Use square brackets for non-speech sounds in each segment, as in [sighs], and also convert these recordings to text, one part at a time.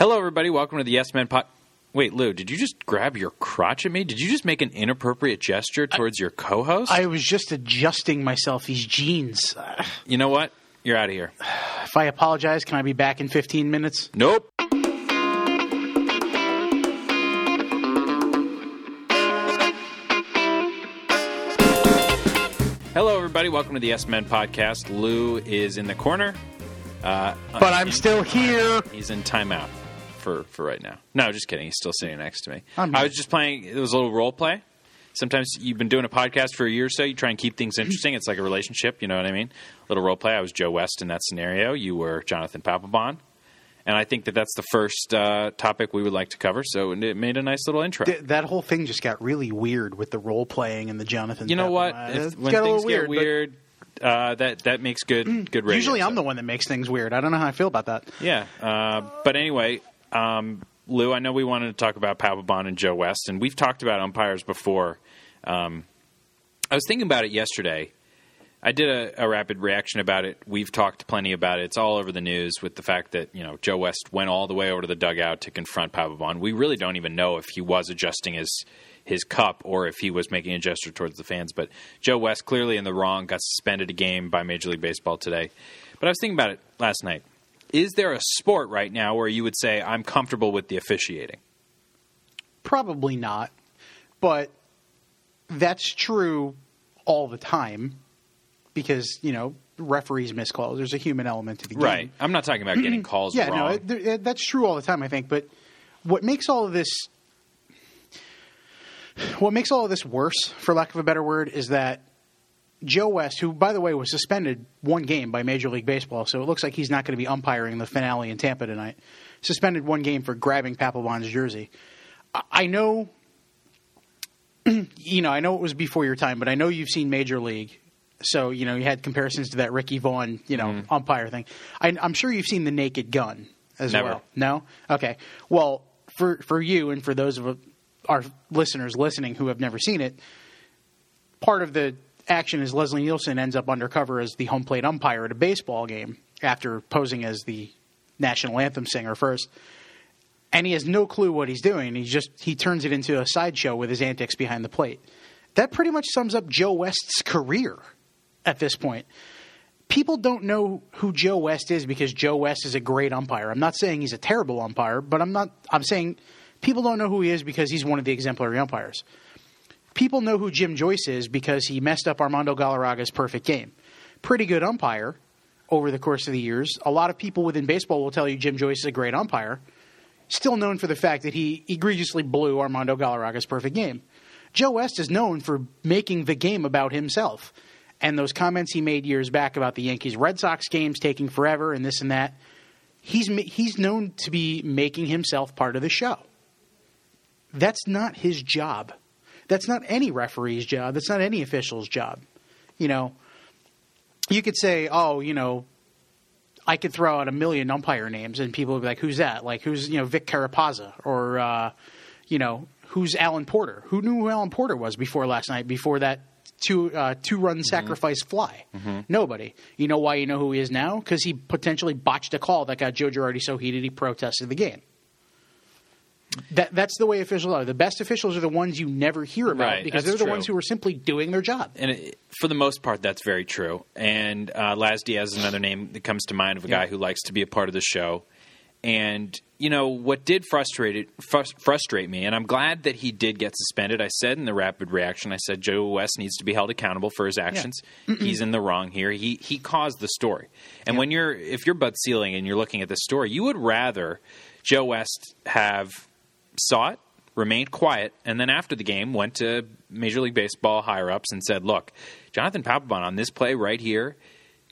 Hello, everybody. Welcome to the Yes Men Pod. Wait, Lou, did you just grab your crotch at me? Did you just make an inappropriate gesture towards your co-host? I was just adjusting myself these jeans. [sighs] You know what? You're out of here. [sighs] if I apologize, can I be back in 15 minutes? Nope. Hello, everybody. Welcome to the Yes Men podcast. Lou is in the corner, uh, But I'm still here. he's in timeout for for right now. No, just kidding. He's still sitting next to me. I'm- I was just playing. It was a little role play. Sometimes you've been doing a podcast for a year or so. You try and keep things [clears throat] interesting. It's like a relationship. You know what I mean? A little role play. I was Joe West in that scenario. You were Jonathan Papelbon. And I think that that's the first uh, topic we would like to cover. So it made a nice little intro. Th- that whole thing just got really weird with the role playing and the Jonathan. you know what? Uh, If, it's when got a things little get weird, uh, that that makes good good radio. Usually, I'm so- the one that makes things weird. I don't know how I feel about that. Yeah, uh, but anyway, um, Lou, I know we wanted to talk about Papelbon and Joe West, and we've talked about umpires before. Um, I was thinking about it yesterday. I did a, a rapid reaction about it. We've talked plenty about it. It's all over the news with the fact that you know Joe West went all the way over to the dugout to confront Papelbon. We really don't even know if he was adjusting his his cup or if he was making a gesture towards the fans. But Joe West clearly in the wrong, got suspended a game by Major League Baseball today. But I was thinking about it last night. Is there a sport right now where you would say I'm comfortable with the officiating? Probably not, but that's true all the time because you know referees miss calls. There's a human element to the game. Right. I'm not talking about getting [clears throat] calls yeah, wrong. no, it, it- that's true all the time. I think, but what makes all of this, what makes all of this worse, for lack of a better word, is that Joe West, who by the way was suspended one game by Major League Baseball, so it looks like he's not going to be umpiring the finale in Tampa tonight. Suspended one game for grabbing Papelbon's jersey. I, know. [clears throat] You know, I know it was before your time, but I know you've seen Major League, so you know you had comparisons to that Ricky Vaughn, you know, Mm-hmm. umpire thing. I, I'm sure you've seen the Naked Gun as Never. well. No, okay. Well, for for you and for those of our listeners listening who have never seen it, part of the action is Leslie Nielsen ends up undercover as the home plate umpire at a baseball game after posing as the national anthem singer first. And he has no clue what he's doing. He just he turns it into a sideshow with his antics behind the plate. That pretty much sums up Joe West's career at this point. People don't know who Joe West is because Joe West is a great umpire. I'm not saying he's a terrible umpire, but I'm not I'm saying people don't know who he is because he's one of the exemplary umpires people know who Jim Joyce is because he messed up Armando Galarraga's perfect game. Pretty good umpire over the course of the years. A lot of people within baseball will tell you Jim Joyce is a great umpire. Still known for the fact that he egregiously blew Armando Galarraga's perfect game. Joe West is known for making the game about himself. And those comments he made years back about the Yankees Red Sox games taking forever and this and that, he's he's known to be making himself part of the show. That's not his job. That's not any referee's job. That's not any official's job. You know, you could say, oh, you know, I could throw out a million umpire names and people would be like, who's that? Like, who's, you know, Vic Carapazza or, uh, you know, who's Alan Porter? Who knew who Alan Porter was before last night, before that two, uh, two run sacrifice fly? Nobody. You know why you know who he is now? Because he potentially botched a call that got Joe Girardi so heated he protested the game. That, that's the way officials are. The best officials are the ones you never hear about Right, because they're the true. ones who are simply doing their job. and it, for the most part, that's very true. And uh, Laz Diaz is another name that comes to mind of a guy who likes to be a part of the show. And you know what did frustrate it, frus- frustrate me, and I'm glad that he did get suspended. I said in the rapid reaction, I said Joe West needs to be held accountable for his actions. He's in the wrong here. He he caused the story. And when you're if you're Bud Selig and you're looking at this story, you would rather Joe West have saw it, remained quiet, and then after the game went to Major League Baseball higher ups and said, "Look, Jonathan Papelbon on this play right here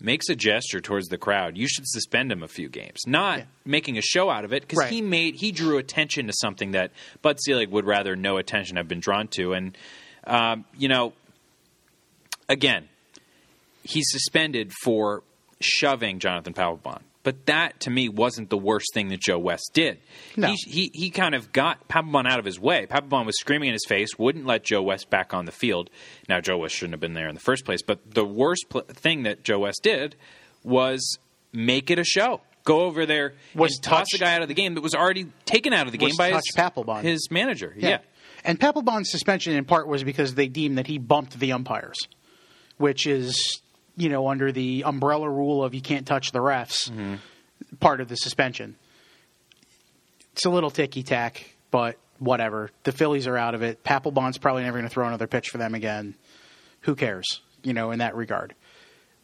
makes a gesture towards the crowd. You should suspend him a few games." Not Yeah. making a show out of it because Right. he made he drew attention to something that Bud Selig would rather no attention have been drawn to, and um, you know, again, he's suspended for shoving Jonathan Papelbon. But that to me wasn't the worst thing that Joe West did. No. He, he he kind of got Papelbon out of his way. Papelbon was screaming in his face, wouldn't let Joe West back on the field. Now Joe West shouldn't have been there in the first place. But the worst pl- thing that Joe West did was make it a show. go over there Was and toss the guy out of the game that was already taken out of the game by his, Papelbon. his manager. Yeah. And Papelbon's suspension in part was because they deemed that he bumped the umpires, which is, you know, under the umbrella rule of you can't touch the refs, Mm-hmm. part of the suspension. It's a little ticky tack, but whatever. The Phillies are out of it. Papelbon's probably never going to throw another pitch for them again. Who cares, you know, in that regard.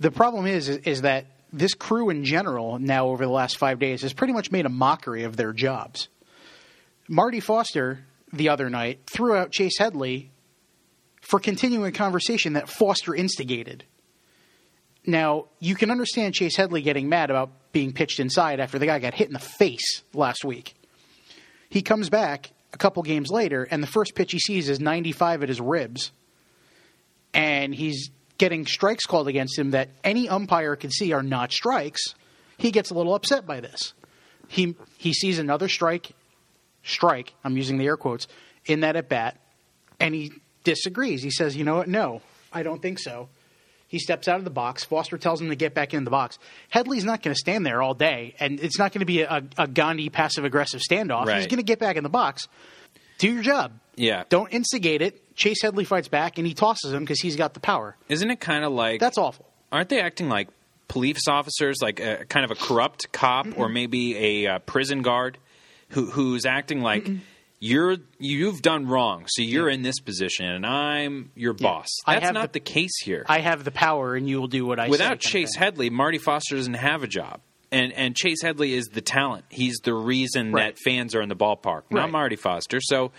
The problem is, is that this crew in general, now over the last five days, has pretty much made a mockery of their jobs. Marty Foster the other night threw out Chase Headley for continuing a conversation that Foster instigated. Now, you can understand Chase Headley getting mad about being pitched inside after the guy got hit in the face last week. He comes back a couple games later, and the first pitch he sees is 95 at his ribs. And he's getting strikes called against him that any umpire can see are not strikes. He gets a little upset by this. He, he sees another strike strike, I'm using the air quotes, in that at bat, and he disagrees. He says, you know what, no, I don't think so. He steps out of the box. Foster tells him to get back in the box. Headley's not going to stand there all day, and it's not going to be a, a Gandhi passive aggressive standoff. He's going to get back in the box. Do your job. Yeah. Don't instigate it. Chase Headley fights back, and he tosses him because he's got the power. Isn't it kind of like That's awful. aren't they acting like police officers, like a kind of a corrupt cop or maybe a uh, prison guard who who's acting like you're you've done wrong, so you're in this position, and I'm your boss. I That's not the- the, case here. I have the power, and you will do what I say. Without of Chase. Headley, Marty Foster doesn't have a job. And and Chase Headley is the talent. He's the reason Right. that fans are in the ballpark, not Right. Marty Foster. So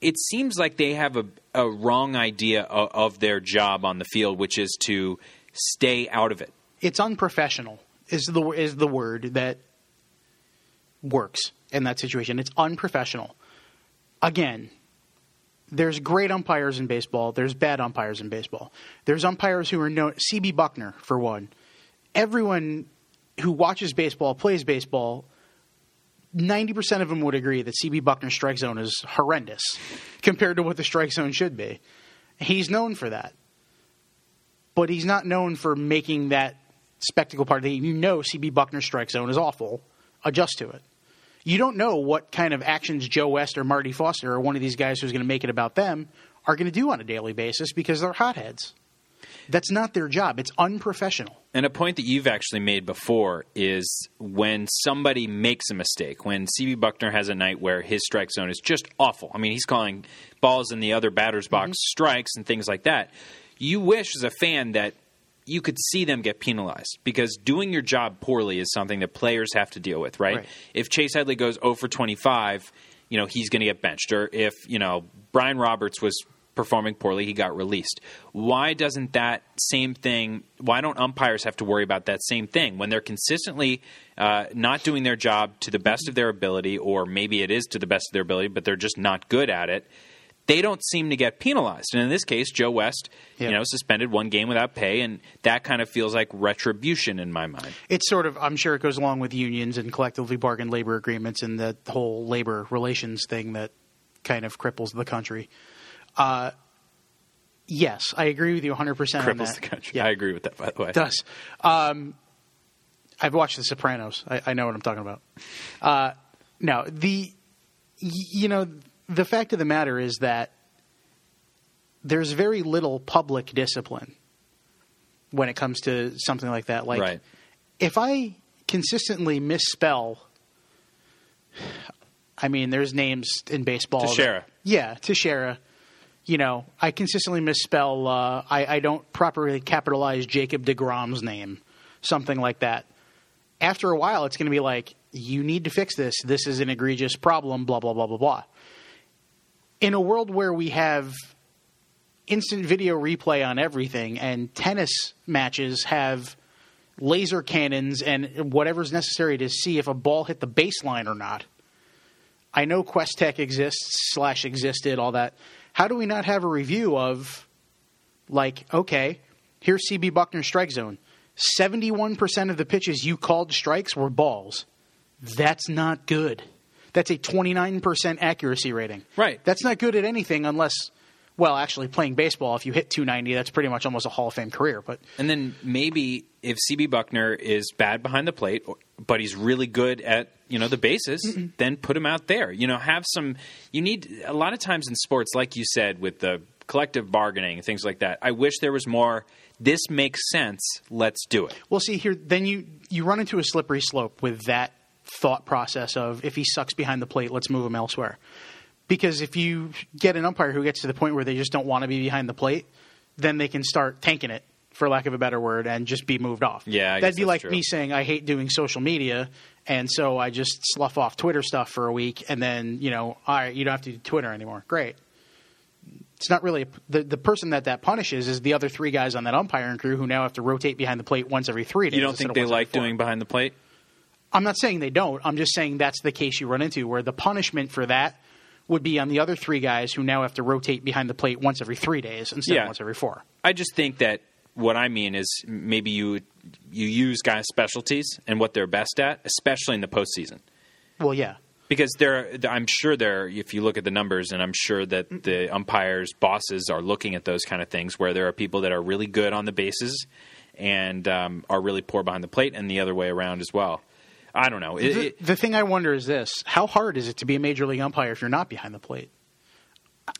it seems like they have a, a wrong idea of, of their job on the field, which is to stay out of it. it's unprofessional is the is the word that works in that situation. It's unprofessional. Again, there's great umpires in baseball. There's bad umpires in baseball. There's umpires who are known. CB Bucknor, for one. Everyone who watches baseball, plays baseball, 90% of them would agree that CB Bucknor's strike zone is horrendous [laughs] compared to what the strike zone should be. He's known for that but he's not known for making that spectacle part of the. You know CB Bucknor's strike zone is awful. Adjust to it. You don't know what kind of actions Joe West or Marty Foster or one of these guys who's going to make it about them are going to do on a daily basis because they're hotheads. That's not their job. It's unprofessional. And a point that you've actually made before is when somebody makes a mistake, when CB Bucknor has a night where his strike zone is just awful. I mean, he's calling balls in the other batter's box mm-hmm. strikes and things like that. You wish as a fan that you could see them get penalized because doing your job poorly is something that players have to deal with, right? Right. If Chase Headley goes 0 for 25, you know, he's going to get benched. Or if, you know, Brian Roberts was performing poorly, he got released. Why doesn't that same thing, why don't umpires have to worry about that same thing when they're consistently uh, not doing their job to the best of their ability, or maybe it is to the best of their ability, but they're just not good at it? They don't seem to get penalized. And in this case, Joe West, you know, suspended one game without pay, and that kind of feels like retribution in my mind. It's sort of, I'm sure it goes along with unions and collectively bargained labor agreements and the whole labor relations thing that kind of cripples the country. Uh, yes, I agree with you 100% on Cripples the country. Yeah. I agree with that, by the way. It does. Um, I've watched The Sopranos. I, I know what I'm talking about. Uh, no, the you know the fact of the matter is that there's very little public discipline when it comes to something like that. Like Right. if I consistently misspell, I mean, there's names in baseball. that- Teixeira. yeah, Teixeira. You know, I consistently misspell. Uh, I, I don't properly capitalize Jacob deGrom's name, something like that. After a while, it's going to be like, you need to fix this. This is an egregious problem. Blah blah blah blah blah. In a world where we have instant video replay on everything, and tennis matches have laser cannons and whatever's necessary to see if a ball hit the baseline or not. I know QuesTec exists slash existed, all that. How do we not have a review of, like, okay, here's CB Bucknor's strike zone. 71% of the pitches you called strikes were balls. That's not good. That's a 29% accuracy rating. Right. That's not good at anything unless, well, actually, playing baseball, if you hit 290, that's pretty much almost a Hall of Fame career. But And then maybe if CB Bucknor is bad behind the plate, but he's really good at you know the bases, then put him out there. You know, have some. You need a lot of times in sports, like you said, with the collective bargaining and things like that. I wish there was more. This makes sense. Let's do it. Well, see here, then you you run into a slippery slope with that thought process of if he sucks behind the plate, let's move him elsewhere. Because if you get an umpire who gets to the point where they just don't want to be behind the plate, then they can start tanking it, for lack of a better word, and just be moved off. Yeah, I that'd be like true. me saying I hate doing social media, and so I just slough off Twitter stuff for a week, and then you know, all right, you don't have to do Twitter anymore. Great. It's not really the the person that that punishes is the other three guys on that umpiring crew who now have to rotate behind the plate once every three days. You don't think they like doing behind the plate? I'm not saying they don't. I'm just saying that's the case you run into where the punishment for that would be on the other three guys who now have to rotate behind the plate once every three days instead Yeah. of once every four. I just think that what I mean is maybe you you use guys' specialties and what they're best at, especially in the postseason. Well, yeah. Because there, I'm sure there. If you look at the numbers, and I'm sure that the umpires' bosses are looking at those kind of things, where there are people that are really good on the bases and um, are really poor behind the plate, and the other way around as well. I don't know. It- The, it- the thing I wonder is this: How hard is it to be a major league umpire if you're not behind the plate?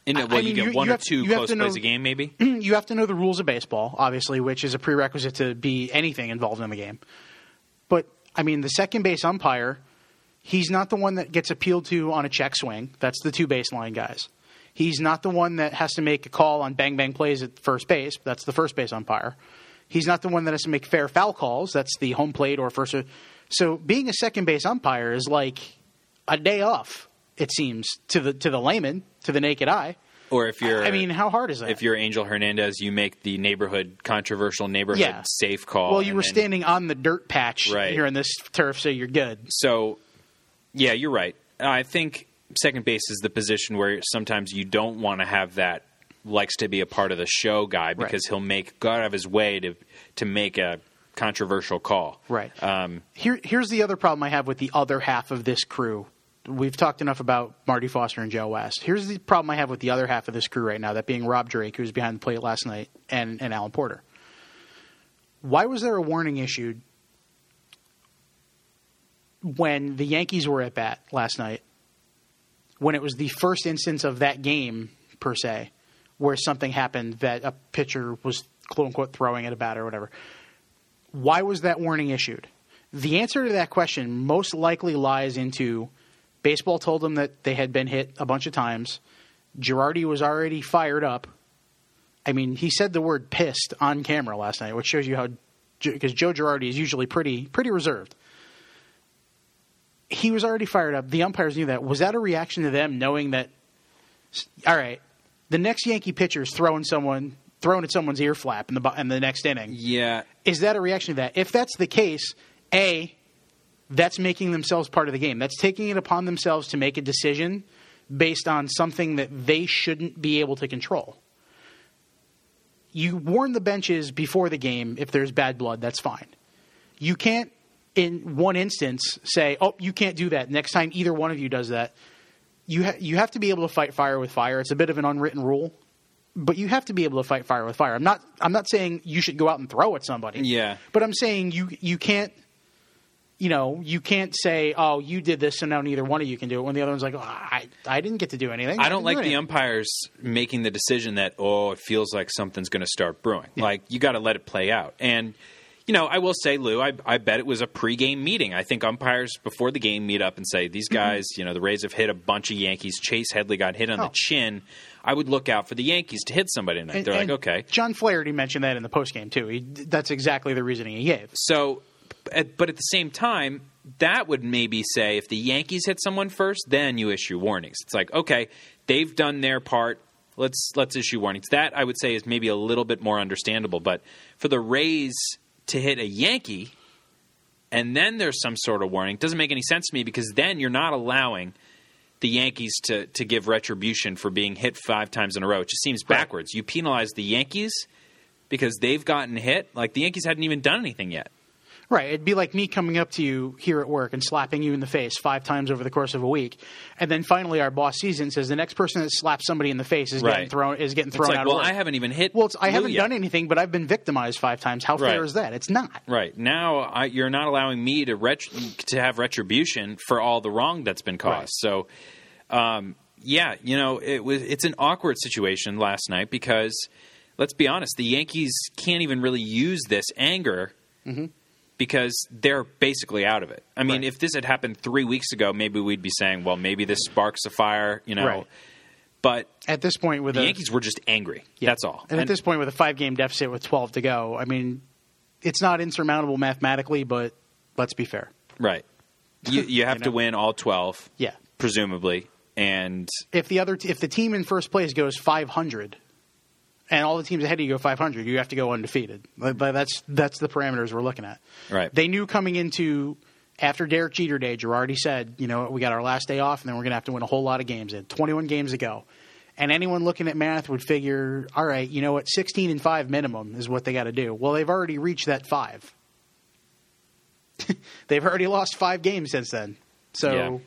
in a- I well, you mean, get you- one you or have- two close to plays a game, maybe. [clears throat] you have to know the rules of baseball, obviously, which is a prerequisite to be anything involved in the game. But I mean, the second base umpire, he's not the one that gets appealed to on a check swing. That's the two baseline guys. He's not the one that has to make a call on bang bang plays at first base. That's the first base umpire. He's not the one that has to make fair foul calls. That's the home plate or first. So being a second base umpire is like a day off. It seems to the to the layman, to the naked eye. Or if you're, I mean, how hard is that? if you're Angel Hernandez, you make the neighborhood controversial neighborhood Yeah. safe call. Well, you were then- standing on the dirt patch Right. here in this turf, so you're good. So, yeah, you're right. I think second base is the position where sometimes you don't want to have that likes to be a part of the show guy because he'll make go out of his way to to make a controversial call. Right. Um, Here, here's the other problem I have with the other half of this crew. We've talked enough about Marty Foster and Joe West. Here's the problem I have with the other half of this crew right now, that being Rob Drake, who was behind the plate last night, and, and Alan Porter. Why was there a warning issued when the Yankees were at bat last night? When it was the first instance of that game, per se, where something happened that a pitcher was quote unquote throwing at a bat or whatever. Why was that warning issued? The answer to that question most likely lies into baseball told them that they had been hit a bunch of times. Girardi was already fired up. I mean, he said the word pissed on camera last night, which shows you how because Joe Girardi is usually pretty pretty reserved. He was already fired up. The umpires knew that. Was that a reaction to them knowing that all right, the next Yankee pitcher is throwing someone throwing at someone's ear flap in the in the next inning? yeah, is that a reaction to that? If that's the case, A, that's making themselves part of the game. That's taking it upon themselves to make a decision based on something that they shouldn't be able to control. You warn the benches before the game if there's bad blood, that's fine. You can't, in one instance, say, oh, you can't do that. Next time either one of you does that, you, ha- you have to be able to fight fire with fire. It's a bit of an unwritten rule but you have to be able to fight fire with fire. I'm not I'm not saying you should go out and throw at somebody. Yeah. But I'm saying you you can't you know, you can't say, "Oh, you did this, so now neither one of you can do it." When the other one's like, oh, "I, I didn't get to do anything." I don't like do the umpires making the decision that oh, it feels like something's going to start brewing. Like you got to let it play out. And you know, I will say, Lou, I, I bet it was a pregame meeting. I think umpires before the game meet up and say, these mm-hmm. guys, you know, the Rays have hit a bunch of Yankees. Chase Headley got hit on Oh. the chin. I would look out for the Yankees to hit somebody tonight. And- They're and like, okay. John Flaherty mentioned that in the postgame too. He, that's exactly the reasoning he gave. So, but at the same time, that would maybe say if the Yankees hit someone first, then you issue warnings. It's like, okay, they've done their part. Let's let's issue warnings. That I would say is maybe a little bit more understandable. But for the Rays to hit a Yankee and then there's some sort of warning doesn't make any sense to me because then you're not allowing the Yankees to to give retribution for being hit five times in a row. It just seems backwards. You penalize the Yankees because they've gotten hit. Like the Yankees hadn't even done anything yet. Right. It'd be like me coming up to you here at work and slapping you in the face five times over the course of a week, and then finally our boss sees it and says the next person that slaps somebody in the face is getting thrown is getting thrown like, out well, of work. I haven't even hit. well, it's, I haven't yet. done anything, but I've been victimized five times. How fair is that? It's not. Right now, I, you're not allowing me to ret- to have retribution for all the wrong that's been caused. Right. So, um, yeah, you know, it was it's an awkward situation last night because let's be honest, the Yankees can't even really use this anger because they're basically out of it. I mean, Right. if this had happened three weeks ago, maybe we'd be saying, well, maybe this sparks a fire, you know. Right. But At this point, with the a Yankees were just angry. That's all. and, at this point with a five game deficit with twelve to go, I mean, it's not insurmountable mathematically, but let's be fair. right, you, you have [laughs] You to win all twelve, Yeah. presumably, and If the other t- if the team in first place goes five hundred. And all the teams ahead of you go 500. You have to go undefeated. But, but that's that's the parameters we're looking at. Right. They knew coming into after Derek Jeter Day, Girardi said, you know, we got our last day off, and then we're going to have to win a whole lot of games. Had 21 games to go. And anyone looking at math would figure, all right, you know what, 16 and 5 minimum is what they got to do. Well, they've already reached that 5. [laughs] they've already lost five games since then. So Yeah.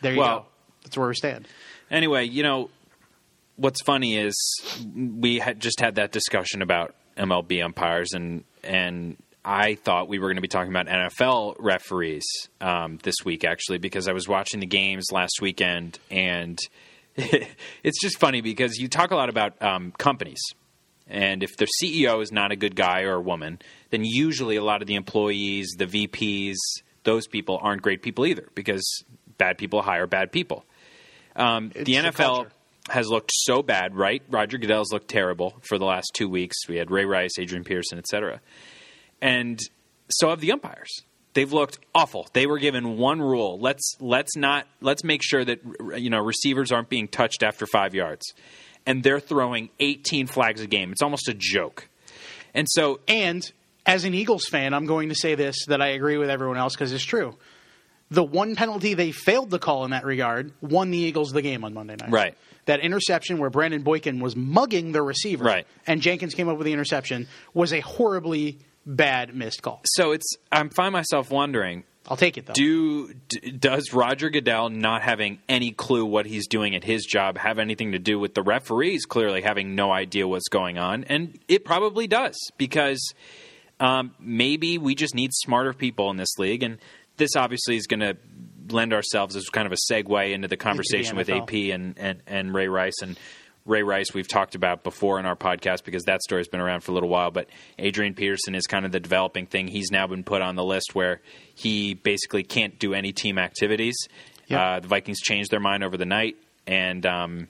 there you Well- go. That's where we stand. Anyway, you know, what's funny is we had just had that discussion about MLB umpires, and and I thought we were going to be talking about NFL referees um, this week, actually, because I was watching the games last weekend, and [laughs] it's just funny because you talk a lot about um, companies. And if the CEO is not a good guy or a woman, then usually a lot of the employees, the VPs, those people aren't great people either because bad people hire bad people. Um, the NFL. Has looked so bad, right? Roger Goodell's looked terrible for the last two weeks. We had Ray Rice, Adrian Peterson, etc. And so have the umpires. They've looked awful. They were given one rule: let's let's not let's make sure that you know receivers aren't being touched after five yards, and they're throwing 18 flags a game. It's almost a joke. And so And as an Eagles fan, I'm going to say this that I agree with everyone else because it's true. The one penalty they failed to call in that regard won the Eagles the game on Monday night. Right. That interception where Brandon Boykin was mugging the receiver, Right. and Jenkins came up with the interception, was a horribly bad missed call. so it's I find myself wondering I'll take it though. do d- does Roger Goodell not having any clue what he's doing at his job have anything to do with the referees clearly having no idea what's going on? And it probably does because um, maybe we just need smarter people in this league, and this obviously is going to lend ourselves as kind of a segue into the conversation with AP and, and and Ray Rice and. Ray Rice, we've talked about before in our podcast because that story's been around for a little while. But Adrian Peterson is kind of the developing thing. He's now been put on the list where he basically can't do any team activities. Yep. Uh, the Vikings changed their mind over the night, and um,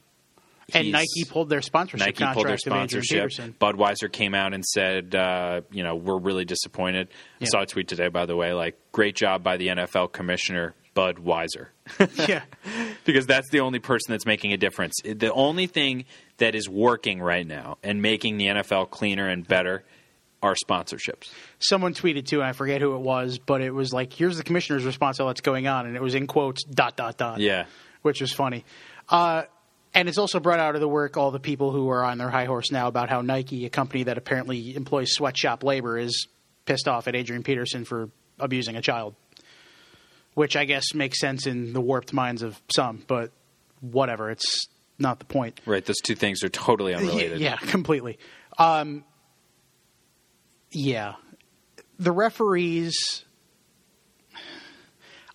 and Nike pulled their sponsorship Nike contract pulled their sponsorship. Budweiser came out and said, uh, you know, we're really disappointed. I saw a tweet today, by the way, like, great job by the NFL commissioner, Budweiser. [laughs] yeah. [laughs] because that's the only person that's making a difference. The only thing that is working right now and making the NFL cleaner and better are sponsorships. Someone tweeted too, and I forget who it was, but it was like, "Here's the commissioner's response to what's going on," and it was in quotes dot dot dot. Yeah. which was funny. Uh, and it's also brought out of the work all the people who are on their high horse now about how Nike, a company that apparently employs sweatshop labor, is pissed off at Adrian Peterson for abusing a child. Which I guess makes sense in the warped minds of some, but whatever. It's not the point. Right. Those two things are totally unrelated. Yeah, [laughs] completely. Um, yeah, the referees.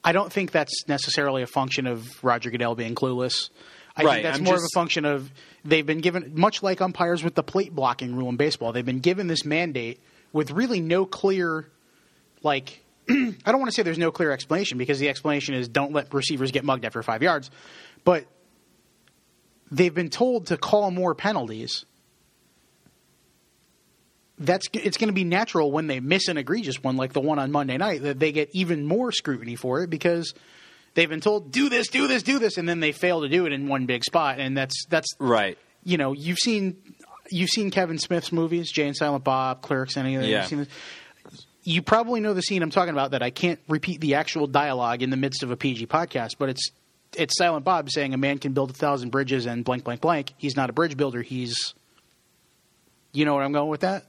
I don't think that's necessarily a function of Roger Goodell being clueless. I Right, think that's I'm more of a function of they've been given, much like umpires with the plate blocking rule in baseball, they've been given this mandate with really no clear, like, [clears throat] I don't want to say there's no clear explanation because the explanation is don't let receivers get mugged after five yards, but they've been told to call more penalties. That's it's going to be natural when they miss an egregious one like the one on Monday night that they get even more scrutiny for it because they've been told do this, do this, do this, and then they fail to do it in one big spot, and that's that's Right. you know you've seen you've seen Kevin Smith's movies, Jay and Silent Bob, Clerks, any of them. Yeah. You've seen this. You probably know the scene I'm talking about that I can't repeat the actual dialogue in the midst of a PG podcast, but it's it's Silent Bob saying a man can build a thousand bridges and blank blank blank. He's not a bridge builder. He's you know what I'm going with that.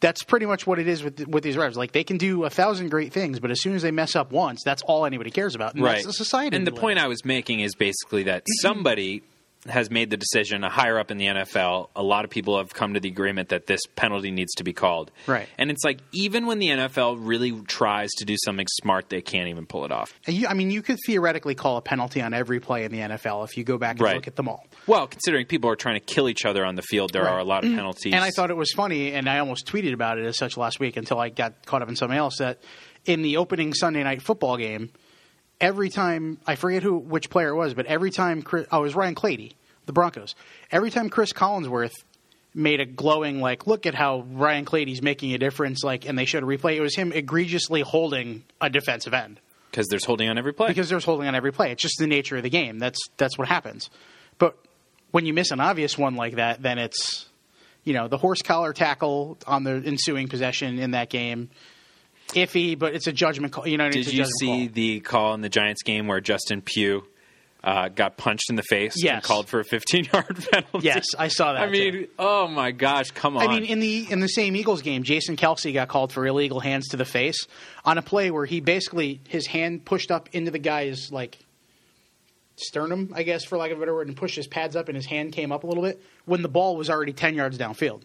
That's pretty much what it is with with these refs. Like they can do a thousand great things, but as soon as they mess up once, that's all anybody cares about. And right. That's the society. And the point. I was making is basically that mm-hmm. somebody has made the decision, a higher up in the NFL, a lot of people have come to the agreement that this penalty needs to be called. Right. And it's like, even when the NFL really tries to do something smart, they can't even pull it off. You, I mean, you could theoretically call a penalty on every play in the NFL if you go back and Right. look at them all. Well, considering people are trying to kill each other on the field, there Right. Mm-hmm. are a lot of penalties. And I thought it was funny, and I almost tweeted about it as such last week until I got caught up in something else. That in the opening Sunday night football game, every time I forget who which player it was, but every time Chris, oh, it was Ryan Clady, the Broncos. Every time Cris Collinsworth made a glowing like, look at how Ryan Clady's making a difference, like, and they showed a replay. It was him egregiously holding a defensive end because there's holding on every play. because there's holding on every play. It's just the nature of the game. That's that's what happens. But when you miss an obvious one like that, then it's you know the horse collar tackle on the ensuing possession in that game. Iffy, but it's a judgment call. You know, what I mean? Did you see call. the call in the Giants game where Justin Pugh uh, got punched in the face and called for a 15 yard [laughs] penalty? Yes, I saw that, I mean, too. oh my gosh, come on. I mean, in the in the same Eagles game, Jason Kelce got called for illegal hands to the face on a play where he basically his hand pushed up into the guy's like sternum, I guess, for lack of a better word, and pushed his pads up, and his hand came up a little bit when the ball was already ten yards downfield.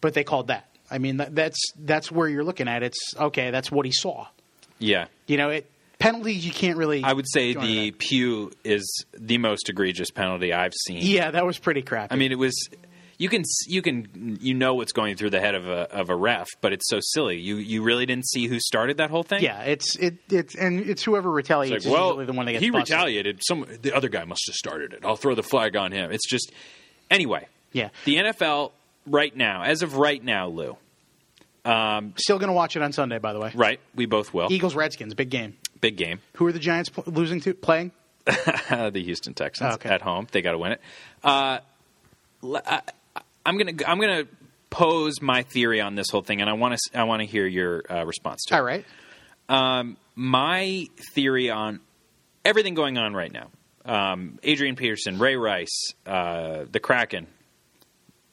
But they called that. I mean, that, that's that's where you're looking at. It's okay. That's what he saw. yeah. You know, it penalties you can't really. I would say the. Pugh is the most egregious penalty I've seen. yeah, that was pretty crappy. I mean, it was. You can you can you know what's going through the head of a of a ref, but it's so silly. You you really didn't see who started that whole thing. yeah, it's it it's and it's whoever retaliates It's like, well, the one that gets he busted. retaliated. Some the other guy must have started it. I'll throw the flag on him. It's just anyway. Yeah. The NFL right now, as of right now, Lou. Still going to watch it on Sunday, by the way. Right, we both will. Eagles Redskins, big game. Big game. Who are the Giants pl- losing to? Playing? [laughs] the Houston Texans Oh, okay. at home. They got to win it. Uh, I, am gonna I'm gonna pose my theory on this whole thing, and I want to I want to hear your uh, response to it. All right. my theory on everything going on right now. Um, Adrian Peterson, Ray Rice, uh, the Kraken,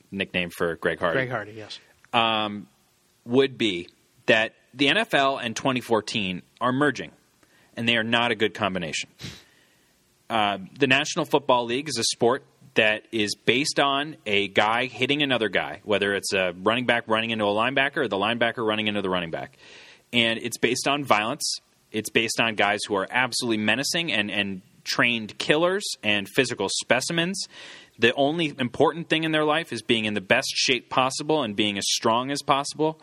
nickname for Greg Hardy, Greg Hardy, yes. Would be that the NFL and 2014 are merging, and they are not a good combination. Uh, the National Football League is a sport that is based on a guy hitting another guy, whether it's a running back running into a linebacker or the linebacker running into the running back. And it's based on violence. It's based on guys who are absolutely menacing and, and trained killers and physical specimens. The only important thing in their life is being in the best shape possible and being as strong as possible.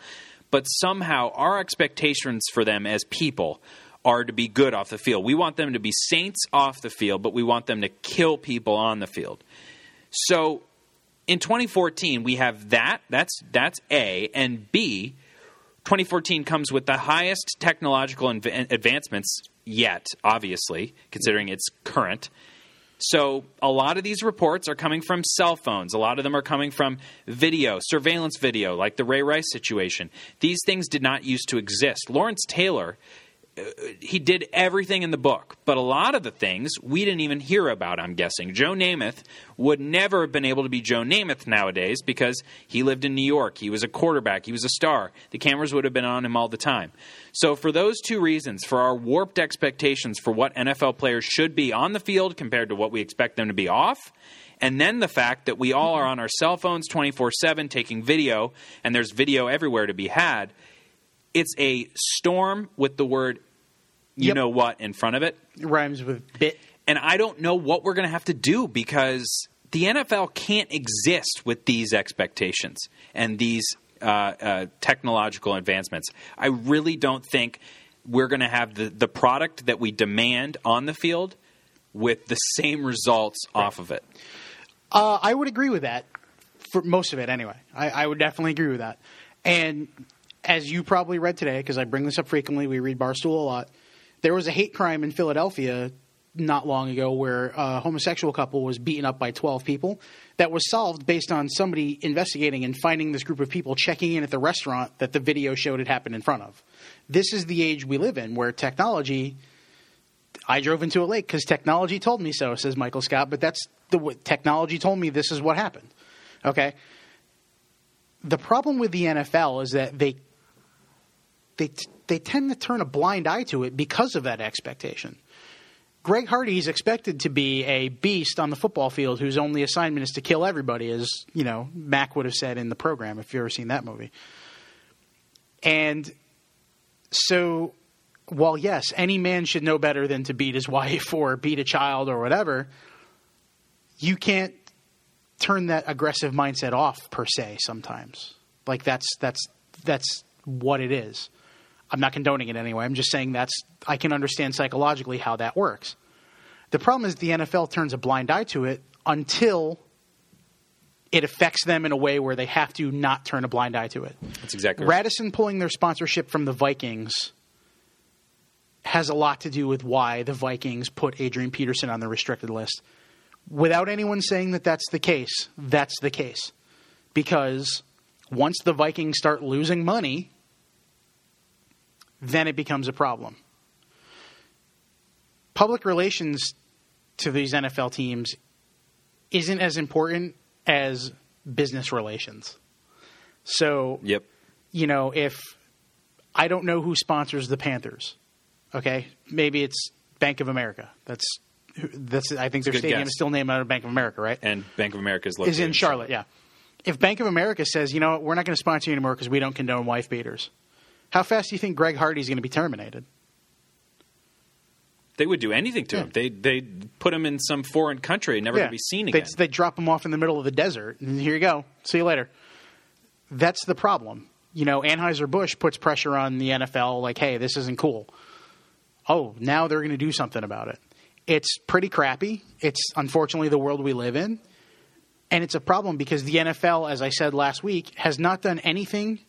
But somehow our expectations for them as people are to be good off the field. We want them to be saints off the field, but we want them to kill people on the field. So in 2014, we have that. That's that's A and B. 2014 comes with the highest technological advancements yet, obviously, considering it's current. So a lot of these reports are coming from cell phones. A lot of them are coming from video, surveillance video, like the Ray Rice situation. These things did not used to exist. Lawrence Taylor he did everything in the book, but a lot of the things we didn't even hear about, I'm guessing. Joe Namath would never have been able to be Joe Namath nowadays because he lived in New York. He was a quarterback, he was a star. The cameras would have been on him all the time. So, for those two reasons, for our warped expectations for what NFL players should be on the field compared to what we expect them to be off, and then the fact that we all are on our cell phones 24 7 taking video, and there's video everywhere to be had, it's a storm with the word you Yep. know what in front of it. It rhymes with bit. And I don't know what we're going to have to do because the NFL can't exist with these expectations and these uh, uh, technological advancements. I really don't think we're going to have the, the product that we demand on the field with the same results off of it. Uh, I would agree with that for most of it, anyway. I, I would definitely agree with that. And as you probably read today, because I bring this up frequently, we read Barstool a lot. There was a hate crime in Philadelphia not long ago where a homosexual couple was beaten up by 12 people that was solved based on somebody investigating and finding this group of people checking in at the restaurant that the video showed it happened in front of. This is the age we live in where technology I drove into a lake because technology told me so, says Michael Scott. But that's the technology told me this is what happened. Okay. the problem with the NFL is that they they they tend to turn a blind eye to it because of that expectation. Greg Hardy is expected to be a beast on the football field whose only assignment is to kill everybody, as you know Mac would have said in the program if you've ever seen that movie. And so, while yes, any man should know better than to beat his [laughs] wife or beat a child or whatever, you can't turn that aggressive mindset off per se. Sometimes, like that's that's that's what it is. I'm not condoning it anyway. I'm just saying that's I can understand psychologically how that works. The problem is the NFL turns a blind eye to it until it affects them in a way where they have to not turn a blind eye to it. That's exactly right. Radisson pulling their sponsorship from the Vikings has a lot to do with why the Vikings put Adrian Peterson on the restricted list. Without anyone saying that that's the case, that's the case. Because once the Vikings start losing money, then it becomes a problem. Public relations to these NFL teams isn't as important as business relations. So, Yep. you know, if I don't know who sponsors the Panthers, okay, maybe it's Bank of America. That's that's I think their good stadium guess. is still named out of Bank of America, right? And Bank of America is located is in Charlotte, yeah. If Bank of America says, you know what, we're not going to sponsor you anymore because we don't condone wife beaters, how fast do you think Greg Hardy's going to be terminated? They would do anything to Yeah. him. They they put him in some foreign country, never to be seen again. they drop him off in the middle of the desert, and here you go. See you later. That's the problem. You know, Anheuser Busch puts pressure on the NFL, like, hey, this isn't cool. Oh, now they're going to do something about it. It's pretty crappy. It's unfortunately the world we live in, and it's a problem because the NFL, as I said last week, has not done anything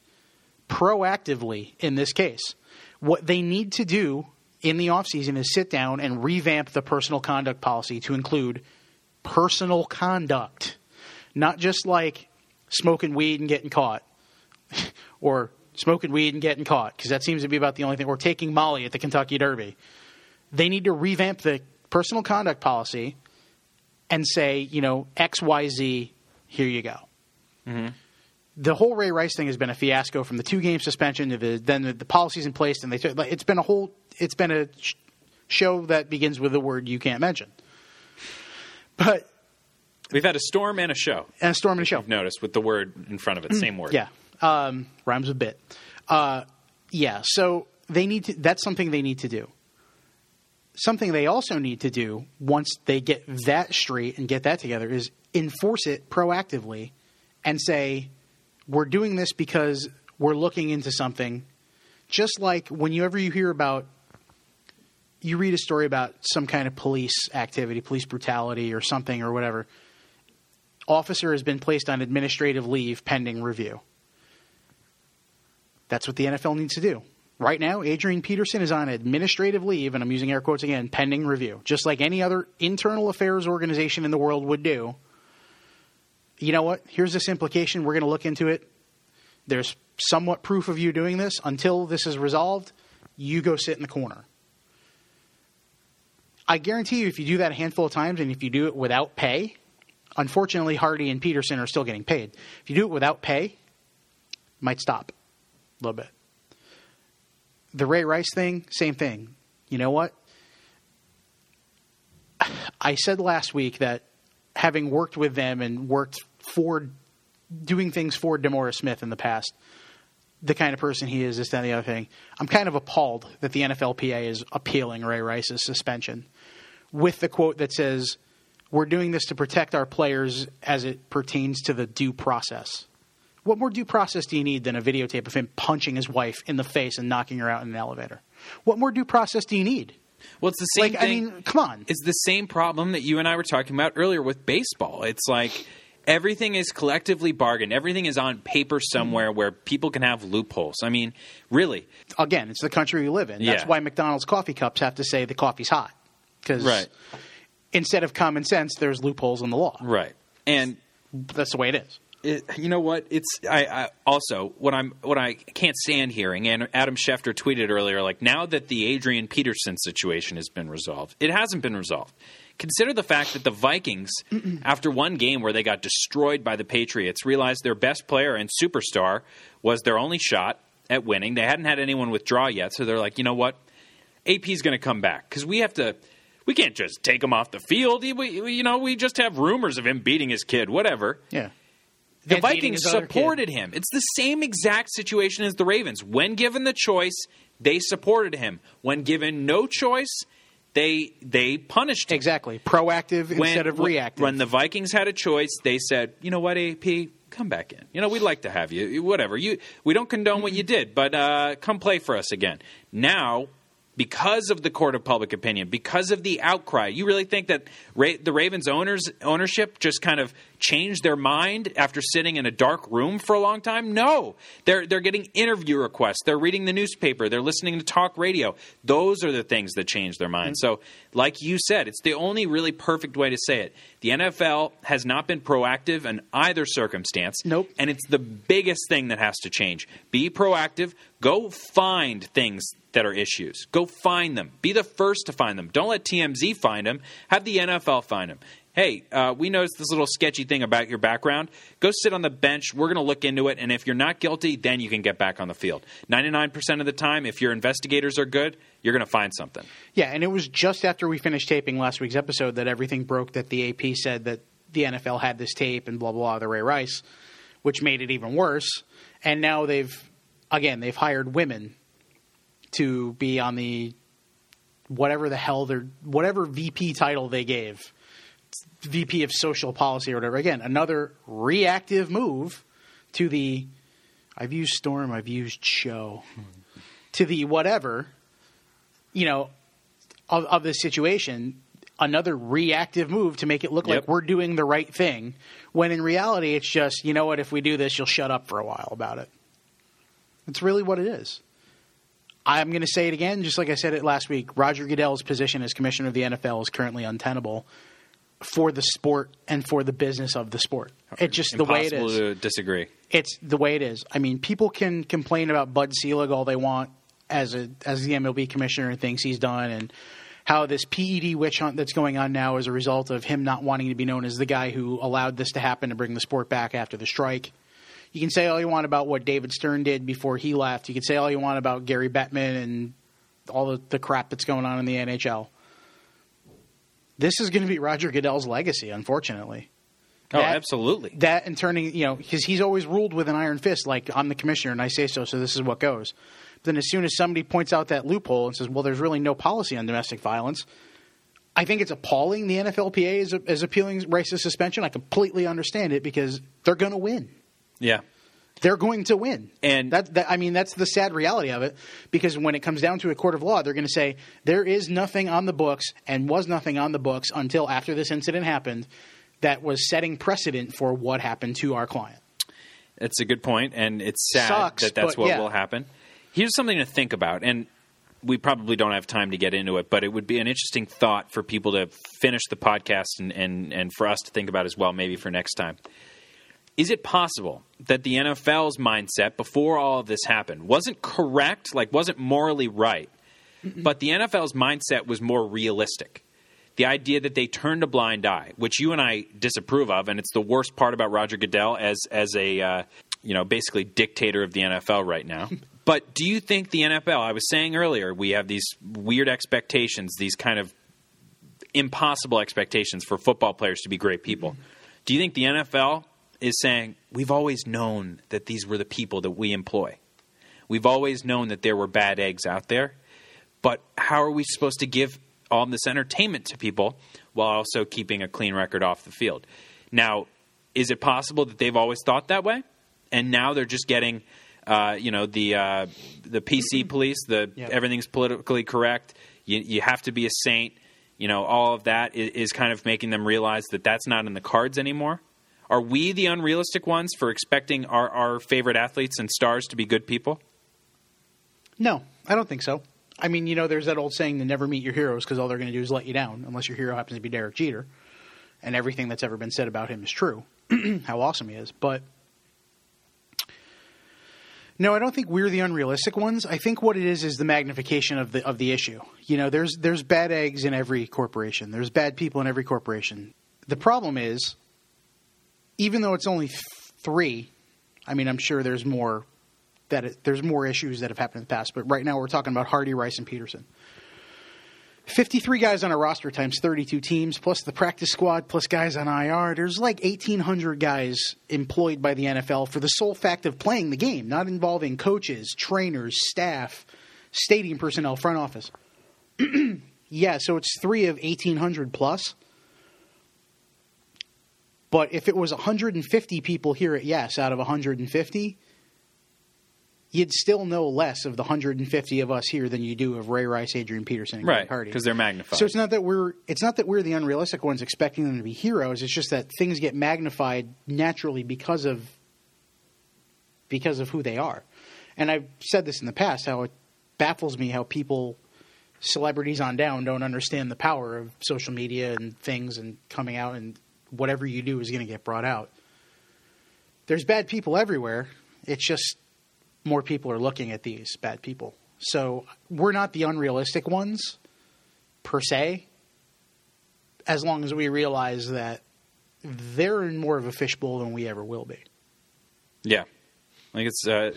proactively in this case. What they need to do in the offseason is sit down and revamp the personal conduct policy to include personal conduct, not just like smoking weed and getting caught, [laughs] or smoking weed and getting caught, because that seems to be about the only thing, or taking Molly at the Kentucky Derby. They need to revamp the personal conduct policy and say, you know, X, Y, Z, here you go. Mm-hmm. The whole Ray Rice thing has been a fiasco from the two game suspension to the then the, the policies in place, and they took, like, it's been a whole it's been a sh- show that begins with a word you can't mention. But We've had a storm and a show. and a storm and a show. You've noticed with the word in front of it, same word. Yeah, um, rhymes with bit. Uh, yeah, so they need to. That's something they need to do. Something they also need to do once they get that straight and get that together is enforce it proactively and say we're doing this because we're looking into something. Just like whenever you hear about, you read a story about some kind of police activity, police brutality, or something, or whatever officer has been placed on administrative leave pending review. That's what the NFL needs to do. Right now, Adrian Peterson is on administrative leave, and I'm using air quotes again, pending review, just like any other internal affairs organization in the world would do. You know what? Here's this implication. We're going to look into it. There's somewhat proof of you doing this. Until this is resolved, you go sit in the corner. I guarantee you, if you do that a handful of times and if you do it without pay, unfortunately, Hardy and Peterson are still getting paid. If you do it without pay, might stop a little bit. The Ray Rice thing, same thing. You know what? [sighs] I said last week that having worked with them and worked for doing things for DeMaurice Smith in the past, the kind of person he is, this, that, and the other thing, I'm kind of appalled that the NFLPA is appealing Ray Rice's suspension with the quote that says, We're doing this to protect our players as it pertains to the due process. What more due process do you need than a videotape of him punching his wife in the face and knocking her out in an elevator? What more due process do you need? Well, it's the same Like, I mean, come on. It's the same problem that you and I were talking about earlier with baseball. It's like everything is collectively bargained. Everything is on paper somewhere where people can have loopholes. I mean, really. Again, it's the country we live in. That's Yeah. why McDonald's coffee cups have to say the coffee's hot. Because Right. instead of common sense, there's loopholes in the law. Right. And That's the way it is. it, you know what? It's I, I also what I'm what I can't stand hearing. And Adam Schefter tweeted earlier, like now that the Adrian Peterson situation has been resolved, it hasn't been resolved. Consider the fact that the Vikings, after one game where they got destroyed by the Patriots, realized their best player and superstar was their only shot at winning. They hadn't had anyone withdraw yet, so they're like, you know what? AP's going to come back because we have to. We can't just take him off the field. We, you know, we just have rumors of him beating his kid, whatever. Yeah. The And Vikings his other kid. supported him. It's the same exact situation as the Ravens. When given the choice, they supported him. When given no choice, they they punished him. Exactly. Proactive instead of when- reactive. When the Vikings had a choice, they said, "You know what, AP, come back in. You know, we'd like to have you. Whatever. You we don't condone what you did, but uh, come play for us again." Now, because of the court of public opinion, because of the outcry, you really think that Ra- the Ravens owners ownership just kind of changed their mind after sitting in a dark room for a long time? No, they're they're getting interview requests. They're reading the newspaper. They're listening to talk radio. Those are the things that change their mind. Mm-hmm. So, like you said, it's the only really perfect way to say it. The NFL has not been proactive in either circumstance. Nope. And it's the biggest thing that has to change. Be proactive. Go find things that are issues. Go find them. Be the first to find them. Don't let TMZ find them. Have the NFL find them. Hey, uh, we noticed this little sketchy thing about your background. Go sit on the bench. We're going to look into it. And if you're not guilty, then you can get back on the field. 99% of the time, if your investigators are good, you're going to find something. Yeah, and it was just after we finished taping last week's episode that everything broke that the AP said that the NFL had this tape and blah blah blah the Ray Rice, which made it even worse. And now they've again they've hired women to be on the whatever the hell their whatever VP title they gave. VP of social policy or whatever. Again, another reactive move to the I've used Storm, I've used show. to the whatever, you know, of, of this situation, another reactive move to make it look Yep. like we're doing the right thing, when in reality it's just, you know what, if we do this, you'll shut up for a while about it. That's really what it is. I'm going to say it again, just like I said it last week. Roger Goodell's position as commissioner of the NFL is currently untenable for the sport and for the business of the sport. It's just the way it Impossible to disagree. it's the way it is. I mean, people can complain about Bud Selig all they want as a as the MLB commissioner and things he's done, and how this PED witch hunt that's going on now is a result of him not wanting to be known as the guy who allowed this to happen to bring the sport back after the strike. You can say all you want about what David Stern did before he left. You can say all you want about Gary Bettman and all the, the crap that's going on in the NHL. This is going to be Roger Goodell's legacy, unfortunately Oh, That- absolutely. that and turning, you know, because he's always ruled with an iron fist, like I'm the commissioner and I say so, so this is what goes. But then as soon as somebody points out that loophole and says, well, there's really no policy on domestic violence, I think it's appalling the NFLPA is, is appealing Rice's suspension. I completely understand it because they're going to win. yeah. They're going to win, And- that, that I mean that's the sad reality of it. Because when it comes down to a court of law, they're going to say there is nothing on the books and was nothing on the books until after this incident happened that was setting precedent for what happened to our client. That's a good point, and it's sad Sucks, that that's what yeah. will happen. Here's something to think about, and we probably don't have time to get into it, but it would be an interesting thought for people to finish the podcast and, and, and for us to think about as well, maybe for next time. Is it possible that the NFL's mindset before all of this happened wasn't correct, like wasn't morally right, but the NFL's mindset was more realistic? the idea that they turned a blind eye, which you and I disapprove of, and it's the worst part about Roger Goodell as as a uh, you know basically dictator of the NFL right now. [laughs] but do you think the NFL? I was saying earlier, we have these weird expectations, these kind of impossible expectations for football players to be great people. Do you think the NFL is saying we've always known that these were the people that we employ? We've always known that there were bad eggs out there, but how are we supposed to give all this entertainment to people while also keeping a clean record off the field? Now, is it possible that they've always thought that way, and now they're just getting, uh, you know, the uh, the PC [clears throat] police, the Yeah. everything's politically correct. You, you have to be a saint. You know, all of that is, is kind of making them realize that that's not in the cards anymore. Are we the unrealistic ones for expecting our, our favorite athletes and stars to be good people? No, I don't think so. I mean, you know, there's that old saying to never meet your heroes because all they're going to do is let you down, unless your hero happens to be Derek Jeter, and everything that's ever been said about him is true. [clears throat] how awesome he is. But no, I don't think we're the unrealistic ones. I think what it is is the magnification of the of the issue. You know, there's there's bad eggs in every corporation. There's bad people in every corporation. The problem is, even though it's only th- three, I mean, I'm sure there's more that it, there's more issues that have happened in the past. But right now, we're talking about Hardy, Rice, and Peterson. 53 guys on a roster times 32 teams, plus the practice squad, plus guys on IR. There's like 1,800 guys employed by the NFL for the sole fact of playing the game, not involving coaches, trainers, staff, stadium personnel, front office. [clears throat] yeah, so it's three of 1,800 plus. But if it was 150 people here at Yes out of 150, you'd still know less of the 150 of us here than you do of Ray Rice, Adrian Peterson, and right? Hardy. Because they're magnified. So it's not that we're it's not that we're the unrealistic ones expecting them to be heroes. It's just that things get magnified naturally because of because of who they are. And I've said this in the past how it baffles me how people celebrities on down don't understand the power of social media and things and coming out and whatever you do is going to get brought out. There's bad people everywhere. It's just more people are looking at these bad people. So we're not the unrealistic ones per se, as long as we realize that they're in more of a fishbowl than we ever will be. yeah, like it's uh,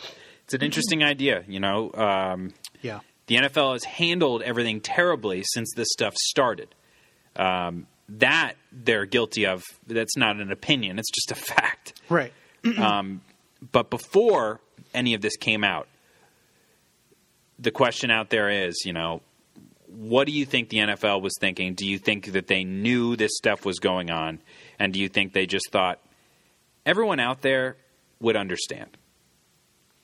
it's an interesting idea. You know, um, Yeah. the NFL has handled everything terribly since this stuff started. Um, that they're guilty of. That's not an opinion. It's just a fact. Right. [clears throat] um, but before any of this came out, the question out there is, you know, what do you think the NFL was thinking? Do you think that they knew this stuff was going on? And do you think they just thought everyone out there would understand?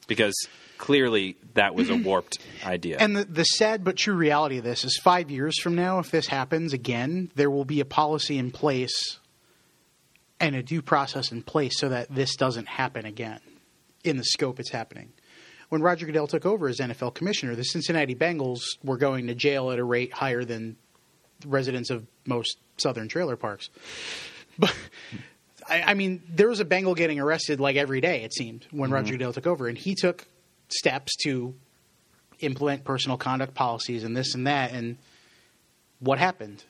Because clearly that was a [clears throat] warped idea. And the, the sad but true reality of this is five years from now, if this happens again, there will be a policy in place and a due process in place so that this doesn't happen again in the scope it's happening. When Roger Goodell took over as NFL commissioner, the Cincinnati Bengals were going to jail at a rate higher than residents of most southern trailer parks. But I, I mean, there was a Bengal getting arrested like every day, it seemed, when mm-hmm. Roger Goodell took over. And he took steps to implement personal conduct policies and this and that. And what happened?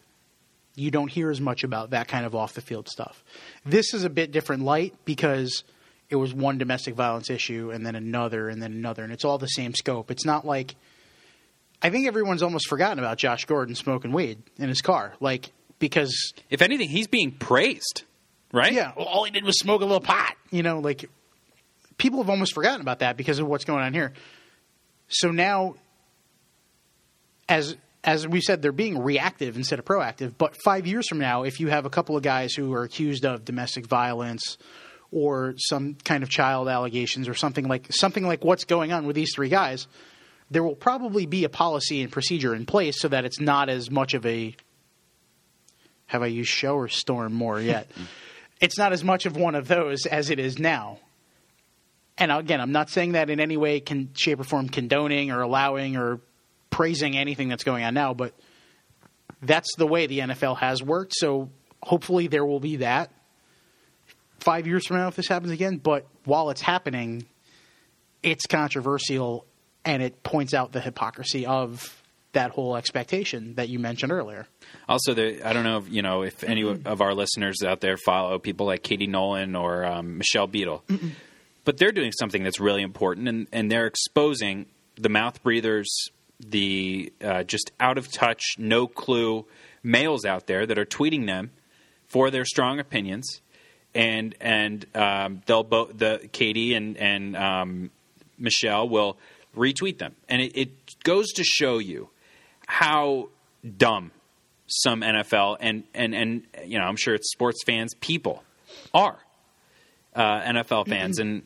You don't hear as much about that kind of off the field stuff. This is a bit different light because it was one domestic violence issue and then another and then another, and it's all the same scope. It's not like I think everyone's almost forgotten about Josh Gordon smoking weed in his car, like because if anything, he's being praised, right? yeah, well, all he did was smoke a little pot. You know, like people have almost forgotten about that because of what's going on here. So now, as as we said, they're being reactive instead of proactive. But five years from now, if you have a couple of guys who are accused of domestic violence or some kind of child allegations or something like something like what's going on with these three guys, there will probably be a policy and procedure in place so that it's not as much of a have I used show or storm more yet? [laughs] it's not as much of one of those as it is now. And again, I'm not saying that in any way, can, shape, or form condoning or allowing or praising anything that's going on now, but that's the way the NFL has worked. So hopefully there will be that five years from now if this happens again. But while it's happening, it's controversial and it points out the hypocrisy of that whole expectation that you mentioned earlier. Also, there, I don't know if you know if any of our listeners out there follow people like Katie Nolan or um, Michelle Beadle, but they're doing something that's really important, and, and they're exposing the mouth breathers, the uh, just out of touch, no clue males out there that are tweeting them for their strong opinions, and and um, they'll both the Katie and and um, Michelle will retweet them, and it, it goes to show you how dumb some NFL and and and you know I'm sure it's sports fans people are uh, NFL fans. [clears throat] And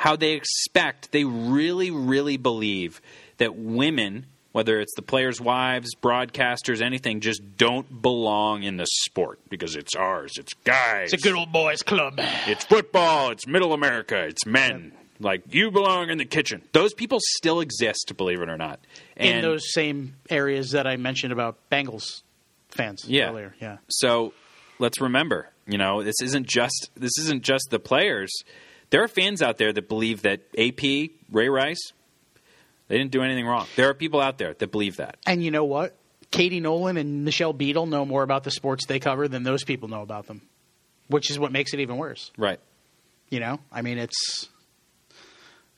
how they expect they really really believe that women whether it's the players' wives, broadcasters, anything, just don't belong in the sport because it's ours. It's guys. It's a good old boys club. It's football. It's middle America. It's men. Like you belong in the kitchen. Those people still exist, believe it or not. in those same areas that I mentioned about Bengals fans Yeah. earlier. Yeah. so let's remember, You know, this isn't just this isn't just the players. There are fans out there that believe that AP Ray Rice they didn't do anything wrong. There are people out there that believe that. And you know what? Katie Nolan and Michelle Beadle know more about the sports they cover than those people know about them, which is what makes it even worse. Right. You know, I mean, it's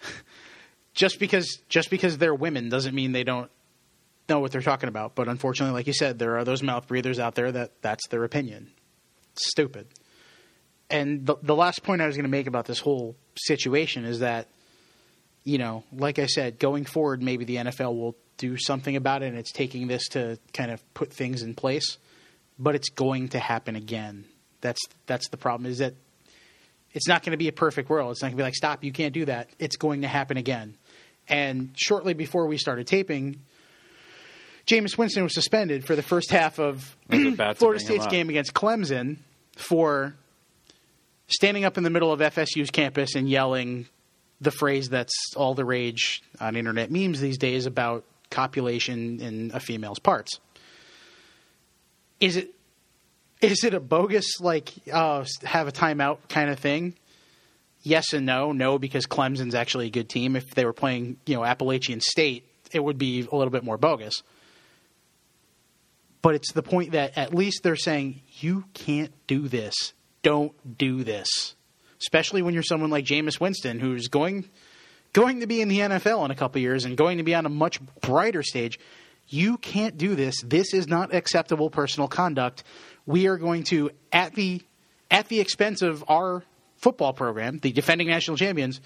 [laughs] just because just because they're women doesn't mean they don't know what they're talking about. But unfortunately, like you said, there are those mouth breathers out there that that's their opinion. It's stupid. And the, the last point I was going to make about this whole situation is that, you know, like I said, going forward, maybe the NFL will do something about it, and it's taking this to kind of put things in place. But it's going to happen again. That's that's the problem. Is that it's not going to be a perfect world. It's not going to be like, stop, you can't do that. It's going to happen again. And shortly before we started taping, Jameis Winston was suspended for the first half of Florida State's game against Clemson for standing up in the middle of FSU's campus and yelling the phrase that's all the rage on internet memes these days about copulation in a female's parts. Is it is it a bogus like uh, have a timeout kind of thing? Yes and no. No, because Clemson's actually a good team. If they were playing, you know, Appalachian State, it would be a little bit more bogus. But it's the point that at least they're saying you can't do this. Don't do this. Especially when you're someone like Jameis Winston, who's going going to be in the NFL in a couple years and going to be on a much brighter stage. You can't do this. This is not acceptable personal conduct. We are going to at the at the expense of our football program, the defending national champions,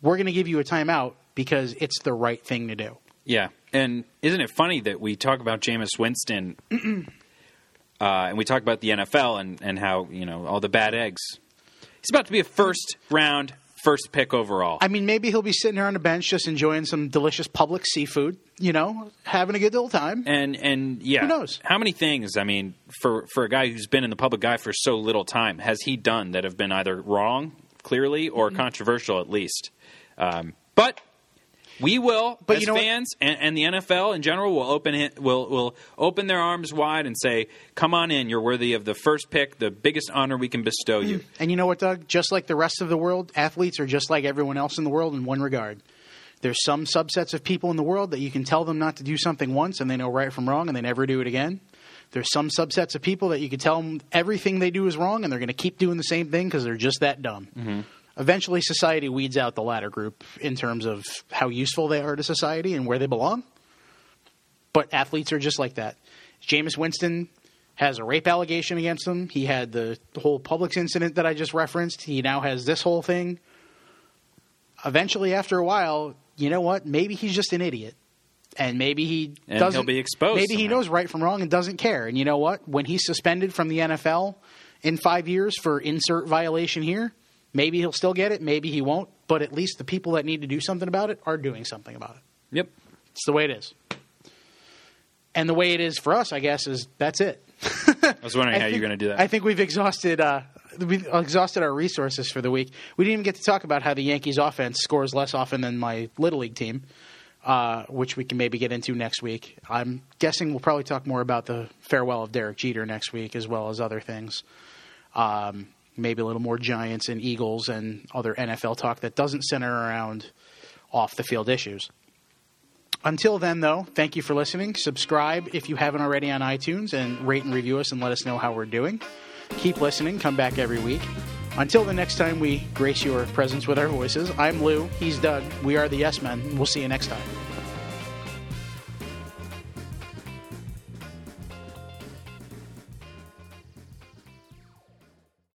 we're going to give you a timeout because it's the right thing to do. Yeah, and isn't it funny that we talk about Jameis Winston, uh, and we talk about the NFL and and how you know all the bad eggs. He's about to be a first round, first pick overall. I mean, maybe he'll be sitting here on the bench just enjoying some delicious Publix seafood, you know, having a good old time. and and yeah, Who knows? how many things? I mean, for for a guy who's been in the public eye for so little time, has he done that have been either wrong, clearly, or Mm-hmm. controversial at least? Um, but we will, But you know fans and, and the NFL in general, will open it, will will open their arms wide and say, "Come on in, you're worthy of the first pick, the biggest honor we can bestow hmm. you." And you know what, Doug? Just like the rest of the world, athletes are just like everyone else in the world in one regard. There's some subsets of people in the world that you can tell them not to do something once and they know right from wrong and they never do it again. There's some subsets of people that you can tell them everything they do is wrong and they're going to keep doing the same thing because they're just that dumb. Mm-hmm. Eventually, society weeds out the latter group in terms of how useful they are to society and where they belong. But athletes are just like that. Jameis Winston has a rape allegation against him. He had the whole Publix incident that I just referenced. He now has this whole thing. Eventually, after a while, you know what? Maybe he's just an idiot. And maybe he And doesn't. he'll be exposed Maybe he knows right from wrong and doesn't care. And you know what? When he's suspended from the NFL in five years for insert violation here, maybe he'll still get it. Maybe he won't. But at least the people that need to do something about it are doing something about it. Yep. It's the way it is. And the way it is for us, I guess, is that's it. [laughs] I was wondering I how think- you're going to do that. I think we've exhausted uh, we've exhausted our resources for the week. We didn't even get to talk about how the Yankees offense scores less often than my little league team, uh, which we can maybe get into next week. I'm guessing we'll probably talk more about the farewell of Derek Jeter next week, as well as other things. Um, maybe a little more Giants and Eagles and other NFL talk that doesn't center around off the field issues. Until then, though, thank you for listening. Subscribe if you haven't already on iTunes and rate and review us and let us know how we're doing. Keep listening. Come back every week. Until the next time we grace your presence with our voices, I'm Lou. He's Doug. We are the Yes Men. We'll see you next time.